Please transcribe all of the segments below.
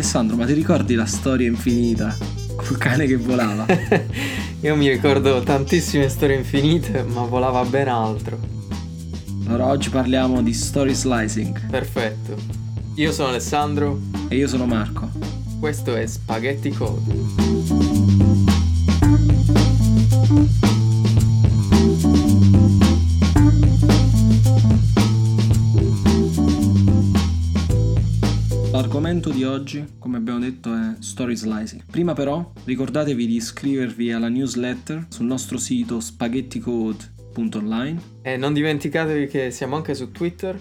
Alessandro, ma ti ricordi la storia infinita? Col cane che volava? Io mi ricordo tantissime storie infinite, ma volava ben altro. Allora oggi parliamo di story slicing. Perfetto. Io sono Alessandro. E io sono Marco. Questo è Spaghetti Code. L'argomento di oggi, come abbiamo detto, è story slicing. Prima però, ricordatevi di iscrivervi alla newsletter sul nostro sito spaghetticode.online. E non dimenticatevi che siamo anche su Twitter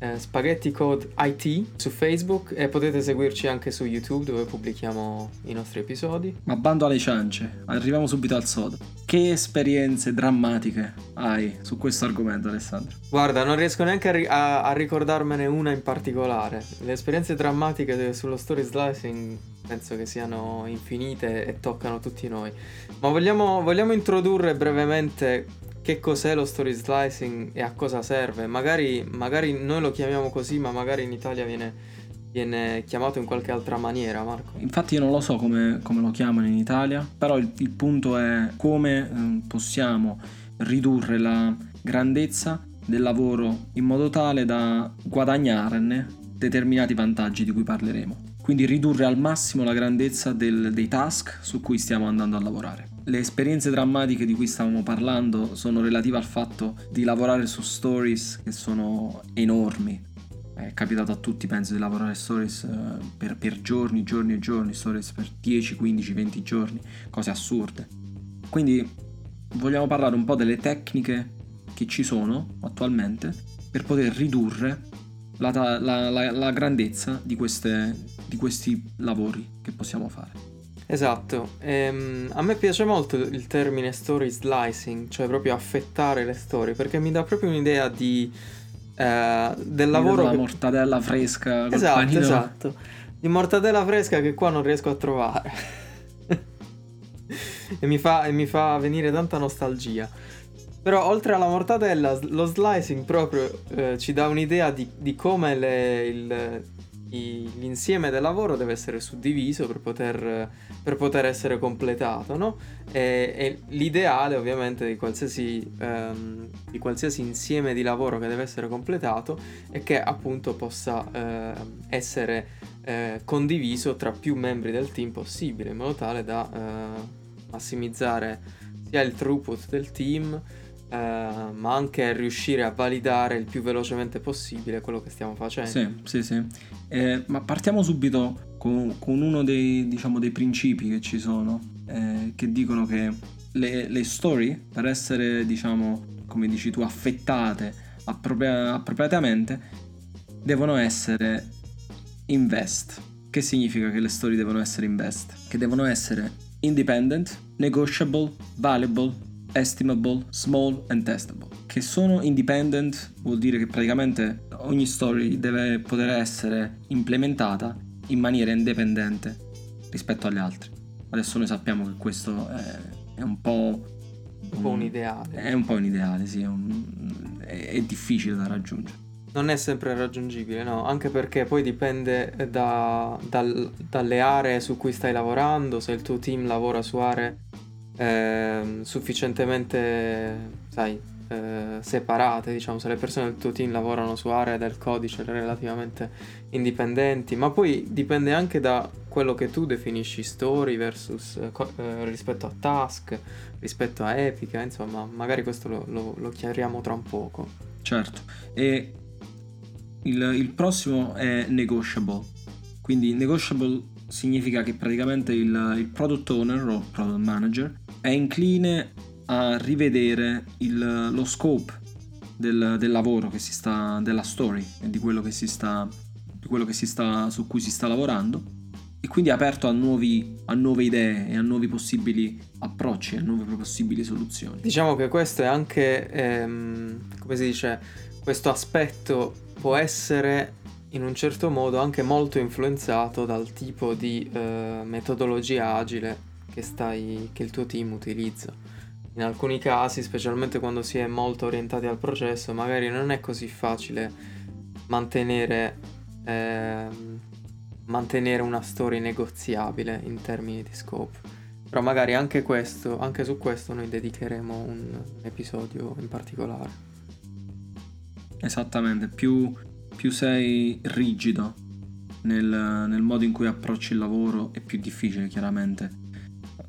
eh, Spaghetti Code IT su Facebook e potete seguirci anche su YouTube dove pubblichiamo i nostri episodi. Ma bando alle ciance, arriviamo subito al sodo. Che esperienze drammatiche hai su questo argomento Alessandro? Guarda, non riesco neanche a, ri- a, a ricordarmene una in particolare. Le esperienze drammatiche sullo story slicing penso che siano infinite e toccano tutti noi. Ma vogliamo, vogliamo introdurre brevemente che cos'è lo story slicing e a cosa serve. Magari, magari noi lo chiamiamo così, ma magari in Italia viene, viene chiamato in qualche altra maniera, Marco. Infatti io non lo so come, come lo chiamano in Italia, però il, il punto è come eh, possiamo ridurre la grandezza del lavoro in modo tale da guadagnarne determinati vantaggi di cui parleremo. Quindi ridurre al massimo la grandezza del, dei task su cui stiamo andando a lavorare. Le esperienze drammatiche di cui stavamo parlando sono relative al fatto di lavorare su stories che sono enormi. È capitato a tutti, penso, di lavorare stories eh, per, per giorni, giorni e giorni, stories per 10, 15, 20 giorni, cose assurde. Quindi vogliamo parlare un po' delle tecniche che ci sono attualmente per poter ridurre la, la, la, la grandezza di, queste, di questi lavori che possiamo fare. Esatto, ehm, a me piace molto il termine story slicing, cioè proprio affettare le storie, perché mi dà proprio un'idea di, eh, del lavoro... La mortadella fresca. Esatto, panino. esatto. Di mortadella fresca che qua non riesco a trovare. e, mi fa, e mi fa venire tanta nostalgia. Però oltre alla mortadella, lo slicing proprio eh, ci dà un'idea di, di come le, il, l'insieme del lavoro deve essere suddiviso per poter, per poter essere completato, no? E, e, l'ideale ovviamente di qualsiasi, um, di qualsiasi, insieme di lavoro che deve essere completato è che appunto possa uh, essere uh, condiviso tra più membri del team possibile in modo tale da uh, massimizzare sia il throughput del team eh, ma anche riuscire a validare il più velocemente possibile quello che stiamo facendo. Sì, sì, sì. Eh, ma partiamo subito con, con uno dei, diciamo, dei, principi che ci sono, eh, che dicono che le, le, story, per essere, diciamo, come dici tu, affettate appropria- appropriatamente, devono essere invest. Che significa che le storie devono essere invest? Che devono essere independent, negotiable, valuable, estimable, small and testable. Che sono independent vuol dire che praticamente ogni story deve poter essere implementata in maniera indipendente rispetto agli altri. Adesso noi sappiamo che questo è, è un po'... Un po' un ideale. È un po' un ideale, sì, è, un, è, è difficile da raggiungere. Non è sempre raggiungibile, no, anche perché poi dipende da, dal, dalle aree su cui stai lavorando, se il tuo team lavora su aree eh, sufficientemente, sai, eh, separate, diciamo, se le persone del tuo team lavorano su aree del codice relativamente indipendenti, ma poi dipende anche da quello che tu definisci story versus eh, rispetto a task, rispetto a epica, insomma, magari questo lo, lo, lo chiariamo tra un poco. Certo, e il, il prossimo è negotiable, quindi negotiable significa che praticamente il, il product owner o product manager è incline a rivedere il, lo scope del, del, lavoro che si sta, della story e di quello che si sta, di quello che si sta, su cui si sta lavorando e quindi è aperto a, nuovi, a nuove idee e a nuovi possibili approcci, a nuove possibili soluzioni. Diciamo che questo è anche, ehm, come si dice, questo aspetto può essere in un certo modo anche molto influenzato dal tipo di eh, metodologia agile che, stai, che il tuo team utilizza. In alcuni casi, specialmente quando si è molto orientati al processo, magari non è così facile mantenere, eh, mantenere una storia negoziabile in termini di scope. Però magari anche questo, anche su questo noi dedicheremo un episodio in particolare. Esattamente, più, più sei rigido nel, nel, modo in cui approcci il lavoro è più difficile chiaramente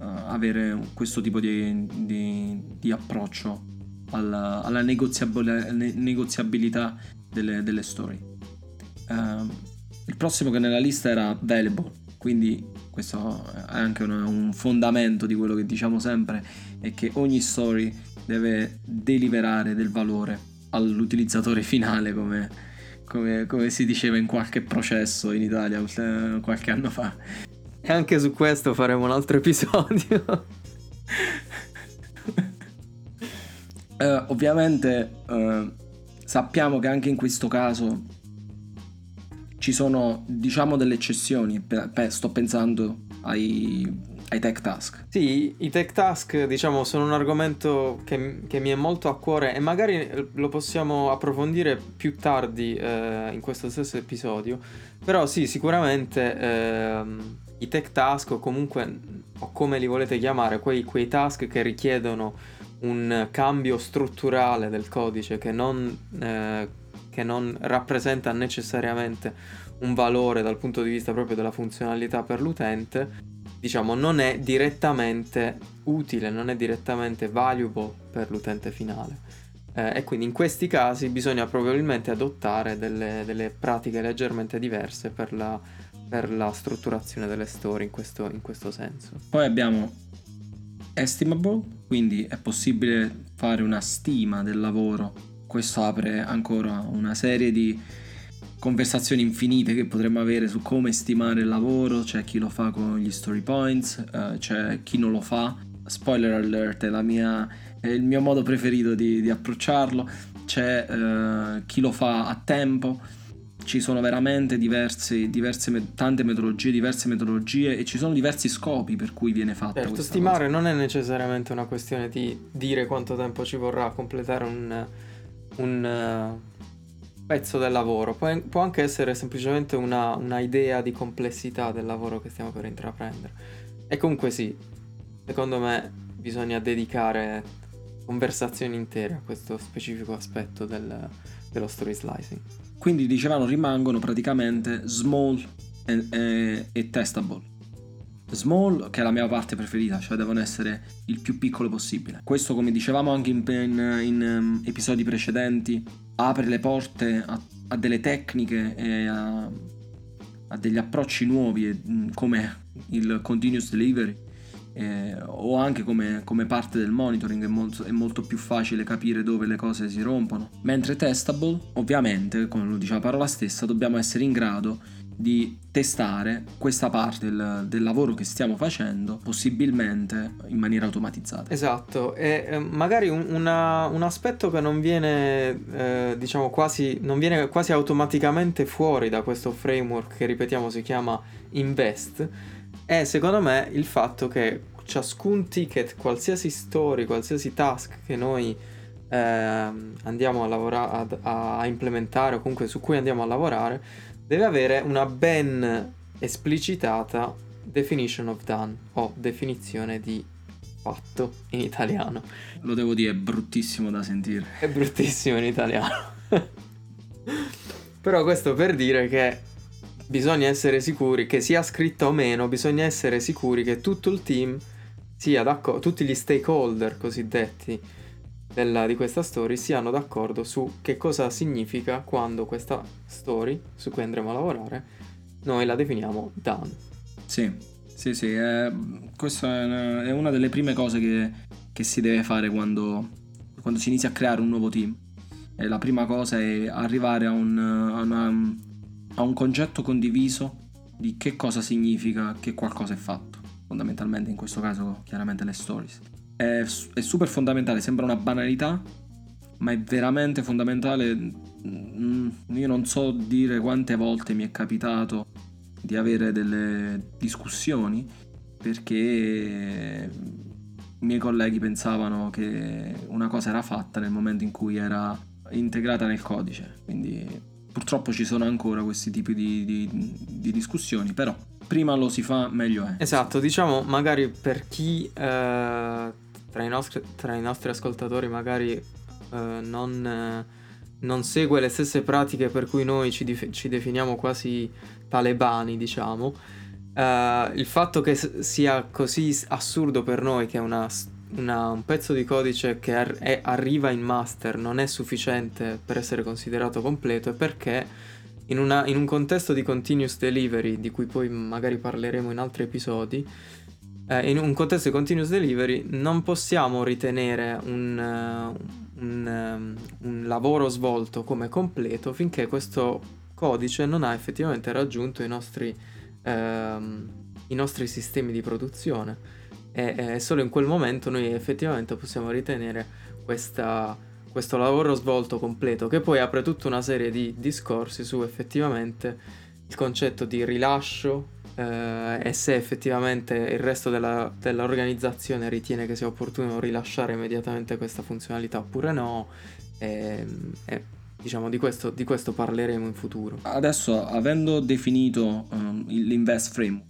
avere questo tipo di, di, di approccio alla, alla negoziabilità delle, delle storie. Uh, il prossimo che nella lista era Available, quindi questo è anche un, un fondamento di quello che diciamo sempre, è che ogni story deve deliberare del valore all'utilizzatore finale come, come, come, si diceva in qualche processo in Italia eh, qualche anno fa. E anche su questo faremo un altro episodio. uh, ovviamente uh, sappiamo che anche in questo caso ci sono diciamo delle eccezioni, Pe- sto pensando ai ai tech task. Sì, i tech task diciamo sono un argomento che, che mi è molto a cuore e magari lo possiamo approfondire più tardi eh, in questo stesso episodio, però sì, sicuramente eh, i tech task o comunque o come li volete chiamare, quei, quei task che richiedono un cambio strutturale del codice che non, eh, che non rappresenta necessariamente un valore dal punto di vista proprio della funzionalità per l'utente, diciamo, non è direttamente utile, non è direttamente valuable per l'utente finale. Eh, e quindi in questi casi bisogna probabilmente adottare delle, delle pratiche leggermente diverse per la, per la, strutturazione delle storie in in questo senso. Poi abbiamo estimable, quindi è possibile fare una stima del lavoro. Questo apre ancora una serie di conversazioni infinite che potremmo avere su come stimare il lavoro, c'è chi lo fa con gli story points, uh, c'è chi non lo fa. Spoiler alert, è, mia, è il mio modo preferito di, di approcciarlo, c'è uh, chi lo fa a tempo, ci sono veramente diverse, diverse, tante metodologie, diverse metodologie e ci sono diversi scopi per cui viene fatto. Certo, stimare cosa. non è necessariamente una questione di dire quanto tempo ci vorrà a completare un, un pezzo del lavoro, può, può anche essere semplicemente una, una, idea di complessità del lavoro che stiamo per intraprendere. E comunque sì, secondo me bisogna dedicare conversazioni intere a questo specifico aspetto del, dello story slicing. Quindi dicevano rimangono praticamente small e, e, e testable. Small, che è la mia parte preferita, cioè devono essere il più piccolo possibile. Questo, come dicevamo anche in, in, in um, episodi precedenti, apre le porte a, a delle tecniche e a, a, degli approcci nuovi, mm, come il continuous delivery. Eh, o anche come, come, parte del monitoring è molto, è molto, più facile capire dove le cose si rompono. Mentre testable, ovviamente, come lo dice la parola stessa, dobbiamo essere in grado di testare questa parte del, del, lavoro che stiamo facendo possibilmente in maniera automatizzata. Esatto, e eh, magari un, una, un, aspetto che non viene, eh, diciamo quasi, non viene quasi automaticamente fuori da questo framework che ripetiamo si chiama Invest è secondo me il fatto che ciascun ticket, qualsiasi story, qualsiasi task che noi eh, andiamo a lavorare, a, a implementare o comunque su cui andiamo a lavorare deve avere una ben esplicitata definition of done o definizione di fatto in italiano. Lo devo dire, è bruttissimo da sentire. È bruttissimo in italiano. Però questo per dire che bisogna essere sicuri che sia scritto o meno, bisogna essere sicuri che tutto il team sia d'accordo, tutti gli stakeholder cosiddetti della, di questa story siano d'accordo su che cosa significa quando questa story su cui andremo a lavorare noi la definiamo done. Sì, sì, sì, eh, questa è una delle prime cose che, che si deve fare quando, quando, si inizia a creare un nuovo team. E la prima cosa è arrivare a un, a, una, a un concetto condiviso di che cosa significa che qualcosa è fatto. Fondamentalmente in questo caso chiaramente le stories è, è super fondamentale, sembra una banalità, ma è veramente fondamentale. Mm, io non so dire quante volte mi è capitato di avere delle discussioni perché i miei colleghi pensavano che una cosa era fatta nel momento in cui era integrata nel codice. Quindi purtroppo ci sono ancora questi tipi di, di, di discussioni, però prima lo si fa meglio è. Esatto, diciamo magari per chi eh, tra, i nostri, tra, i nostri, ascoltatori magari eh, non, eh, non, segue le stesse pratiche per cui noi ci, dif- ci definiamo quasi talebani, diciamo, eh, il fatto che sia così assurdo per noi che una una, un pezzo di codice che ar- è, arriva in master non è sufficiente per essere considerato completo è perché in, una, in, un contesto di continuous delivery, di cui poi magari parleremo in altri episodi, eh, in un contesto di continuous delivery non possiamo ritenere un, uh, un, um, un lavoro svolto come completo finché questo codice non ha effettivamente raggiunto i nostri, uh, i nostri sistemi di produzione. E, e solo in quel momento noi effettivamente possiamo ritenere questa, questo lavoro svolto completo che poi apre tutta una serie di discorsi su effettivamente il concetto di rilascio eh, e se effettivamente il resto della, dell'organizzazione ritiene che sia opportuno rilasciare immediatamente questa funzionalità oppure no e, e diciamo di questo, di questo, parleremo in futuro. Adesso avendo definito um, l'invest frame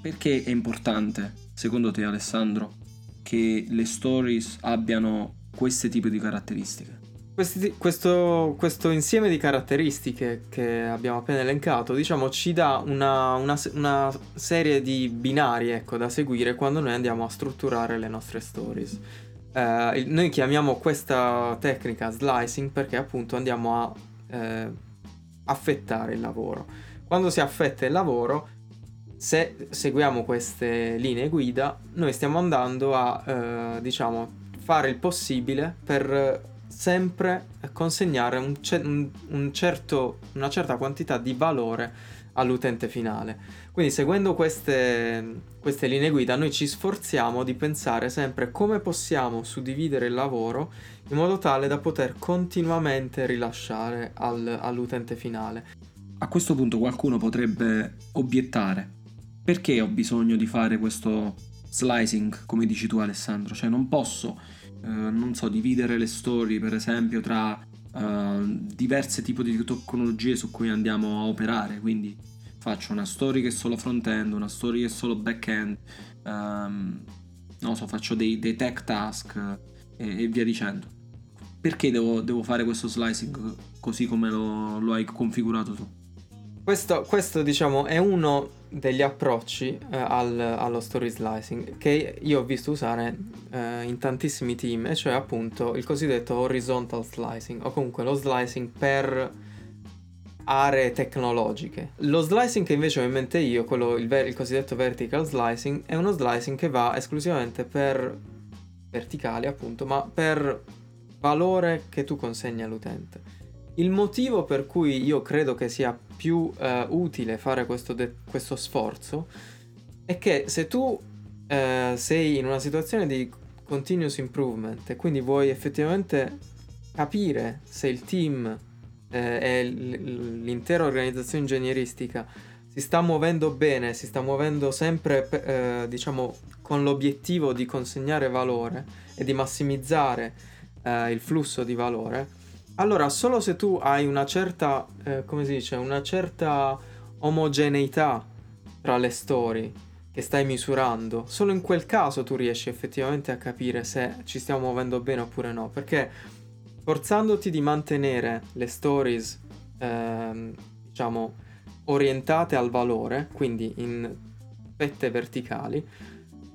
perché è importante, secondo te Alessandro, che le stories abbiano questi tipi di caratteristiche? Questi, questo, questo, insieme di caratteristiche che abbiamo appena elencato, diciamo, ci dà una, una, una serie di binari ecco, da seguire quando noi andiamo a strutturare le nostre stories. Eh, noi chiamiamo questa tecnica slicing perché appunto andiamo a eh, affettare il lavoro. Quando si affetta il lavoro, se seguiamo queste linee guida, noi stiamo andando a, eh, diciamo, fare il possibile per sempre consegnare un, un, certo, una certa quantità di valore all'utente finale. Quindi seguendo queste, queste linee guida noi ci sforziamo di pensare sempre come possiamo suddividere il lavoro in modo tale da poter continuamente rilasciare al, all'utente finale. A questo punto qualcuno potrebbe obiettare perché ho bisogno di fare questo slicing, come dici tu Alessandro? Cioè non posso, eh, non so, dividere le storie per esempio tra eh, diverse tipi di tecnologie su cui andiamo a operare, quindi faccio una story che è solo front-end, una story che è solo back-end, ehm, non so, faccio dei, dei tech task e, e, via dicendo. Perché devo, devo, fare questo slicing così come lo, lo hai configurato tu? Questo, questo, diciamo, è uno degli approcci eh, al, allo story slicing che io ho visto usare eh, in tantissimi team, e cioè appunto il cosiddetto horizontal slicing, o comunque lo slicing per aree tecnologiche. Lo slicing che invece ho in mente io, quello, il, ver- il cosiddetto vertical slicing, è uno slicing che va esclusivamente per verticali, appunto, ma per valore che tu consegni all'utente. Il motivo per cui io credo che sia più eh, utile fare questo, de- questo, sforzo è che se tu eh, sei in una situazione di continuous improvement e quindi vuoi effettivamente capire se il team eh, e l- l'intera organizzazione ingegneristica si sta muovendo bene, si sta muovendo sempre eh, diciamo con l'obiettivo di consegnare valore e di massimizzare eh, il flusso di valore, allora, solo se tu hai una certa, eh, come si dice, una certa omogeneità tra le storie che stai misurando, solo in quel caso tu riesci effettivamente a capire se ci stiamo muovendo bene oppure no, perché forzandoti di mantenere le stories, eh, diciamo, orientate al valore, quindi in fette verticali,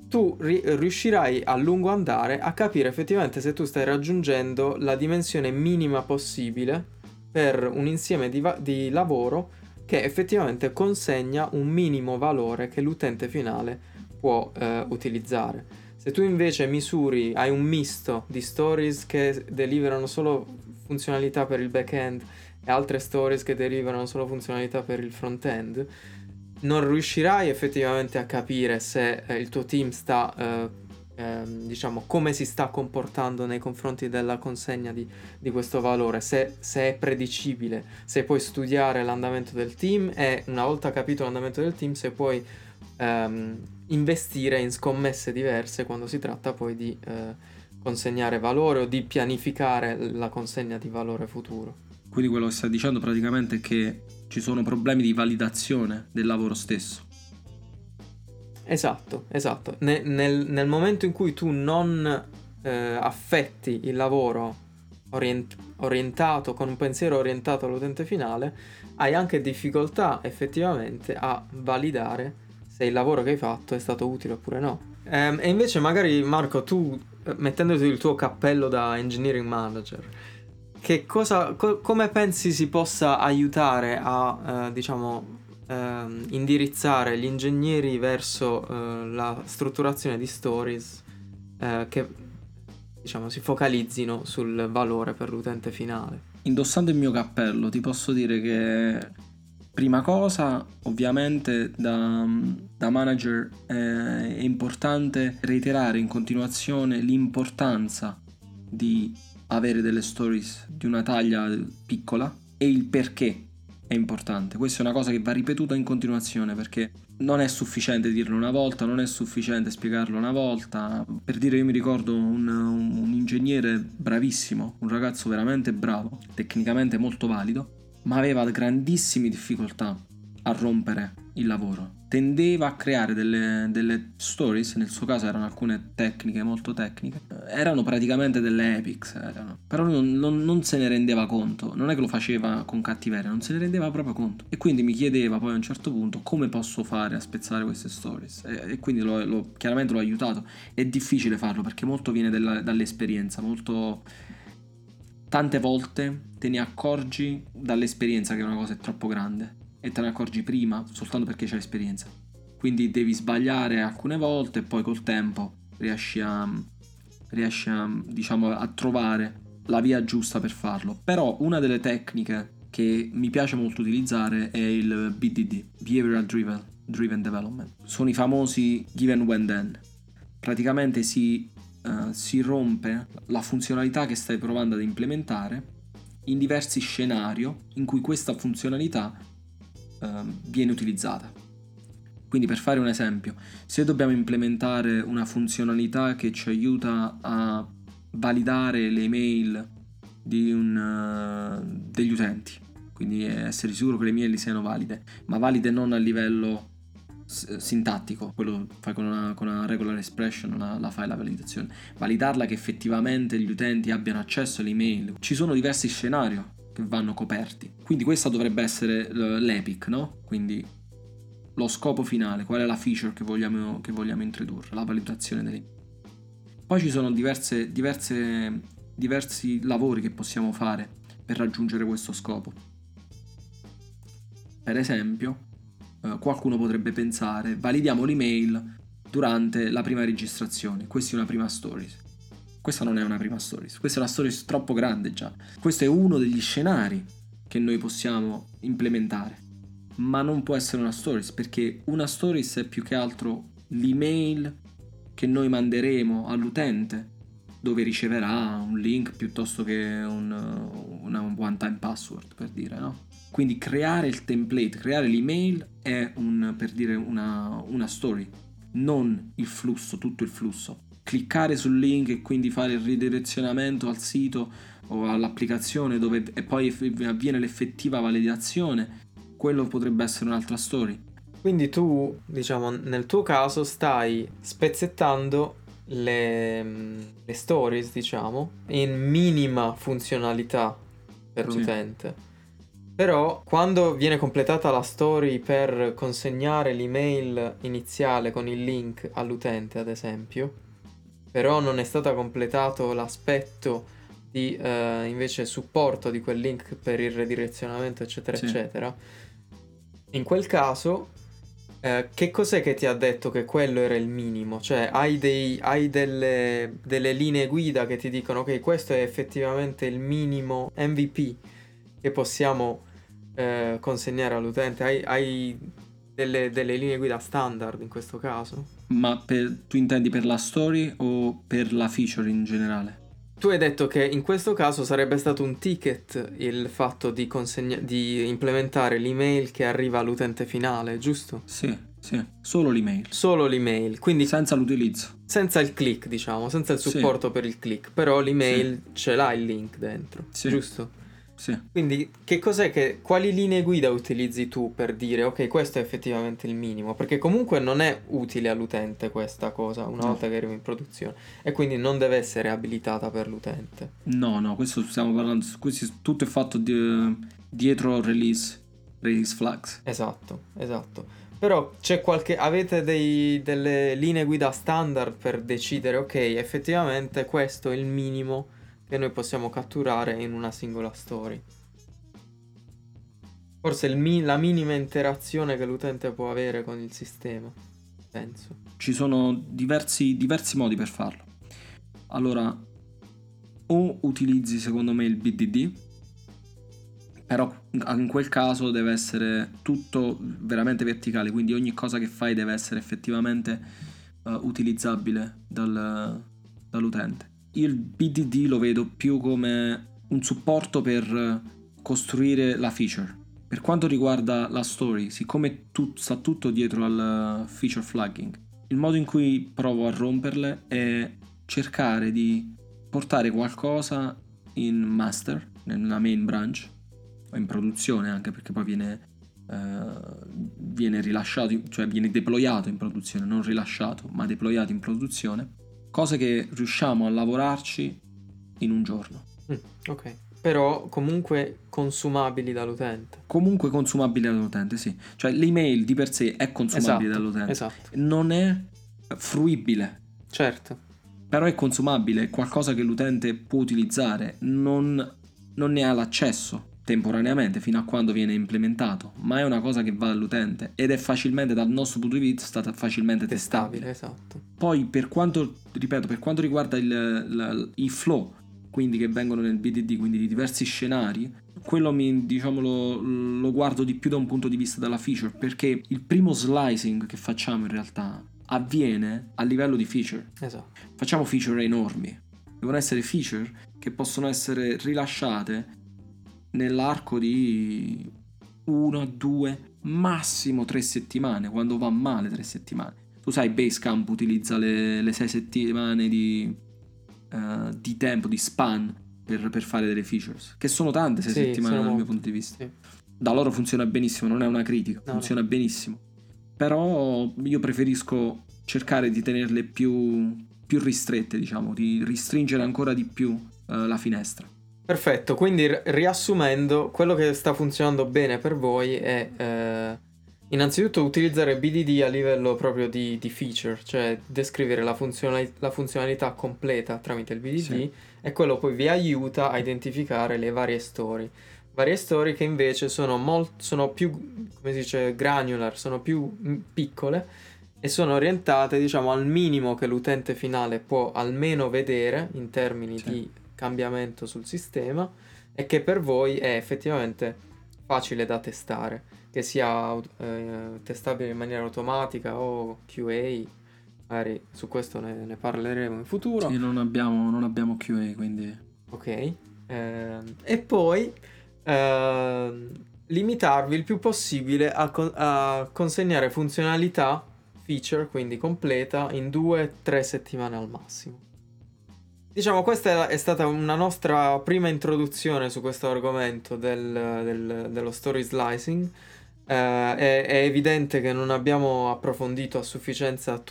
tu ri- riuscirai a lungo andare a capire effettivamente se tu stai raggiungendo la dimensione minima possibile per un insieme di, va- di lavoro che effettivamente consegna un minimo valore che l'utente finale può eh, utilizzare. Se tu invece misuri, hai un misto di stories che deliverano solo funzionalità per il back-end e altre stories che deliverano solo funzionalità per il front-end, non riuscirai effettivamente a capire se eh, il tuo team sta, eh, eh, diciamo, come si sta comportando nei confronti della consegna di, di questo valore, se, se, è predicibile, se puoi studiare l'andamento del team e una volta capito l'andamento del team, se puoi ehm, investire in scommesse diverse quando si tratta poi di eh, consegnare valore o di pianificare la consegna di valore futuro. Quindi quello che stai dicendo praticamente è che ci sono problemi di validazione del lavoro stesso. Esatto, esatto. Ne, nel, nel, momento in cui tu non eh, affetti il lavoro orient- orientato, con un pensiero orientato all'utente finale, hai anche difficoltà effettivamente a validare se il lavoro che hai fatto è stato utile oppure no. Ehm, e invece magari Marco, tu eh, mettendoti il tuo cappello da engineering manager, che cosa, co- come pensi si possa aiutare a, eh, diciamo, eh, indirizzare gli ingegneri verso eh, la strutturazione di stories eh, che diciamo, si focalizzino sul valore per l'utente finale. Indossando il mio cappello ti posso dire che prima cosa ovviamente da, da manager eh, è importante reiterare in continuazione l'importanza di avere delle stories di una taglia piccola e il perché è importante. Questa è una cosa che va ripetuta in continuazione perché non è sufficiente dirlo una volta, non è sufficiente spiegarlo una volta. Per dire, io mi ricordo un, un ingegnere bravissimo, un ragazzo veramente bravo, tecnicamente molto valido, ma aveva grandissime difficoltà a rompere il lavoro tendeva a creare delle, delle, stories, nel suo caso erano alcune tecniche molto tecniche, erano praticamente delle epics, erano. però non, non, non, se ne rendeva conto, non è che lo faceva con cattiveria, non se ne rendeva proprio conto. E quindi mi chiedeva poi a un certo punto come posso fare a spezzare queste stories? E, e quindi lo, lo, chiaramente l'ho aiutato, è difficile farlo perché molto viene della, dall'esperienza, molto... Tante volte te ne accorgi dall'esperienza che una cosa è troppo grande e te ne accorgi prima soltanto perché c'è l'esperienza. Quindi devi sbagliare alcune volte e poi col tempo riesci a, riesci a, diciamo, a trovare la via giusta per farlo. Però una delle tecniche che mi piace molto utilizzare è il BDD, Behavioral Driven, Driven Development. Sono i famosi given when then. Praticamente si, uh, si rompe la funzionalità che stai provando ad implementare in diversi scenari in cui questa funzionalità Ehm, viene utilizzata. Quindi per fare un esempio, se dobbiamo implementare una funzionalità che ci aiuta a validare le email un, uh, degli utenti, quindi essere sicuro che le email siano valide, ma valide non a livello sintattico, quello fai con una, con una regular expression, la, la, fai la validazione, validarla che effettivamente gli utenti abbiano accesso alle email. Ci sono diversi scenari vanno coperti. Quindi questa dovrebbe essere l'epic, no? Quindi lo scopo finale, qual è la feature che vogliamo, che vogliamo introdurre, la valutazione delle... Poi ci sono diverse, diverse, diversi lavori che possiamo fare per raggiungere questo scopo. Per esempio, eh, qualcuno potrebbe pensare, validiamo l'email durante la prima registrazione, questa è una prima story. Questa non è una prima stories, questa è una stories troppo grande già. Questo è uno degli scenari che noi possiamo implementare. Ma non può essere una stories perché una stories è più che altro l'email che noi manderemo all'utente dove riceverà un link piuttosto che un, una one time password per dire no? Quindi creare il template, creare l'email è un, per dire una, una story, non il flusso, tutto il flusso cliccare sul link e quindi fare il ridirezionamento al sito o all'applicazione dove e poi avviene l'effettiva validazione, quello potrebbe essere un'altra story. Quindi tu, diciamo, nel tuo caso stai spezzettando le, le stories, diciamo, in minima funzionalità per sì. l'utente. Però quando viene completata la story per consegnare l'email iniziale con il link all'utente, ad esempio, però non è stato completato l'aspetto di eh, invece supporto di quel link per il redirezionamento eccetera sì. eccetera. In quel caso eh, che cos'è che ti ha detto che quello era il minimo? Cioè hai, dei, hai delle, delle linee guida che ti dicono ok questo è effettivamente il minimo MVP che possiamo eh, consegnare all'utente? Hai, hai delle, delle linee guida standard in questo caso ma per, tu intendi per la story o per la feature in generale? Tu hai detto che in questo caso sarebbe stato un ticket il fatto di, consegna- di implementare l'email che arriva all'utente finale, giusto? Sì. Sì, solo l'email. Solo l'email, quindi senza l'utilizzo. Senza il click, diciamo, senza il supporto sì. per il click, però l'email sì. ce l'ha il link dentro, sì. giusto? Sì. Quindi che cos'è che quali linee guida utilizzi tu per dire ok, questo è effettivamente il minimo? Perché comunque non è utile all'utente questa cosa una no. volta che arriva in produzione e quindi non deve essere abilitata per l'utente. No, no, questo stiamo parlando, questo tutto è fatto di, dietro release, release flags. Esatto, esatto. Però c'è qualche. avete dei, delle linee guida standard per decidere, ok, effettivamente questo è il minimo che noi possiamo catturare in una singola story. Forse mi- la minima interazione che l'utente può avere con il sistema, penso. Ci sono diversi, diversi modi per farlo. Allora, o utilizzi secondo me il BDD, però in quel caso deve essere tutto veramente verticale, quindi ogni cosa che fai deve essere effettivamente uh, utilizzabile dal, dall'utente il BDD lo vedo più come un supporto per costruire la feature. Per quanto riguarda la story, siccome tu, sta tutto dietro al feature flagging, il modo in cui provo a romperle è cercare di portare qualcosa in master, nella main branch, o in produzione anche perché poi viene, uh, viene rilasciato, cioè viene deployato in produzione, non rilasciato, ma deployato in produzione cose che riusciamo a lavorarci in un giorno. Mm, ok. Però comunque consumabili dall'utente. Comunque consumabili dall'utente, sì. Cioè l'email di per sé è consumabile esatto, dall'utente. Esatto. Non è fruibile. Certo. Però è consumabile, è qualcosa che l'utente può utilizzare, non, non ne ha l'accesso temporaneamente fino a quando viene implementato, ma è una cosa che va all'utente ed è facilmente dal nostro punto di vista stata facilmente testabile. Esatto. Poi per quanto, ripeto, per quanto riguarda i flow, quindi che vengono nel BDD, quindi di diversi scenari, quello mi, diciamo, lo, lo guardo di più da un punto di vista della feature, perché il primo slicing che facciamo in realtà avviene a livello di feature. Esatto. Facciamo feature enormi. Devono essere feature che possono essere rilasciate nell'arco di una, due, massimo tre settimane, quando va male tre settimane. Tu sai, Basecamp utilizza le, le sei settimane di, uh, di, tempo, di span per, per, fare delle features, che sono tante sei sì, settimane dal molto. mio punto di vista. Sì. Da loro funziona benissimo, non è una critica, no, funziona no. benissimo. Però io preferisco cercare di tenerle più, più ristrette, diciamo, di ristringere ancora di più uh, la finestra. Perfetto, quindi riassumendo, quello che sta funzionando bene per voi è eh, innanzitutto utilizzare BDD a livello proprio di, di feature, cioè descrivere la, funzionali- la, funzionalità completa tramite il BDD sì. e quello poi vi aiuta a identificare le varie story. Varie story che invece sono, molt- sono più, come si dice, granular, sono più piccole e sono orientate diciamo al minimo che l'utente finale può almeno vedere in termini sì. di cambiamento sul sistema e che per voi è effettivamente facile da testare, che sia eh, testabile in maniera automatica o QA, magari su questo ne, ne parleremo in futuro. Sì, non abbiamo, non abbiamo QA, quindi... Ok, eh, e poi eh, limitarvi il più possibile a, con- a consegnare funzionalità, feature, quindi completa, in due tre settimane al massimo. Diciamo, questa è stata una nostra prima introduzione su questo argomento del, del, dello story slicing. Eh, è, è, evidente che non abbiamo approfondito a sufficienza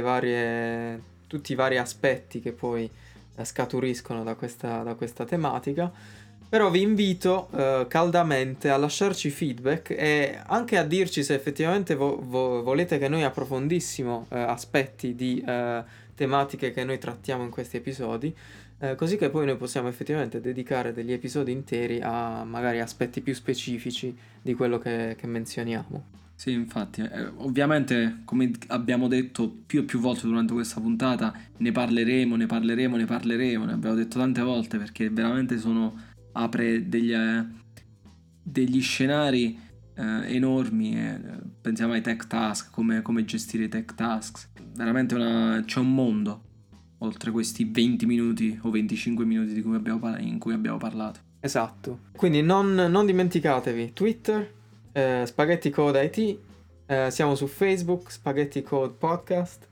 varie, tutti i vari aspetti che poi eh, scaturiscono da questa, da questa, tematica. Però vi invito eh, caldamente a lasciarci feedback e anche a dirci se effettivamente vo- vo- volete che noi approfondissimo eh, aspetti di eh, tematiche che noi trattiamo in questi episodi, eh, così che poi noi possiamo effettivamente dedicare degli episodi interi a magari aspetti più specifici di quello che, che menzioniamo. Sì, infatti, eh, ovviamente come abbiamo detto più e più volte durante questa puntata, ne parleremo, ne parleremo, ne parleremo, ne abbiamo detto tante volte perché veramente sono, apre degli, eh, degli scenari eh, enormi, eh, pensiamo ai tech task, come, come gestire i tech tasks, veramente una, c'è un mondo oltre questi 20 minuti o 25 minuti cui abbiamo, in cui abbiamo parlato. Esatto, quindi non, non dimenticatevi Twitter, eh, Spaghetti Code IT, Eh, siamo su Facebook, Spaghetti Code Podcast,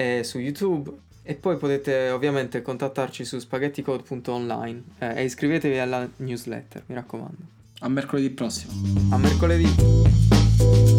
e su YouTube e poi potete ovviamente contattarci su spaghetticode.online eh, e iscrivetevi alla newsletter, mi raccomando. A mercoledì prossimo. A mercoledì.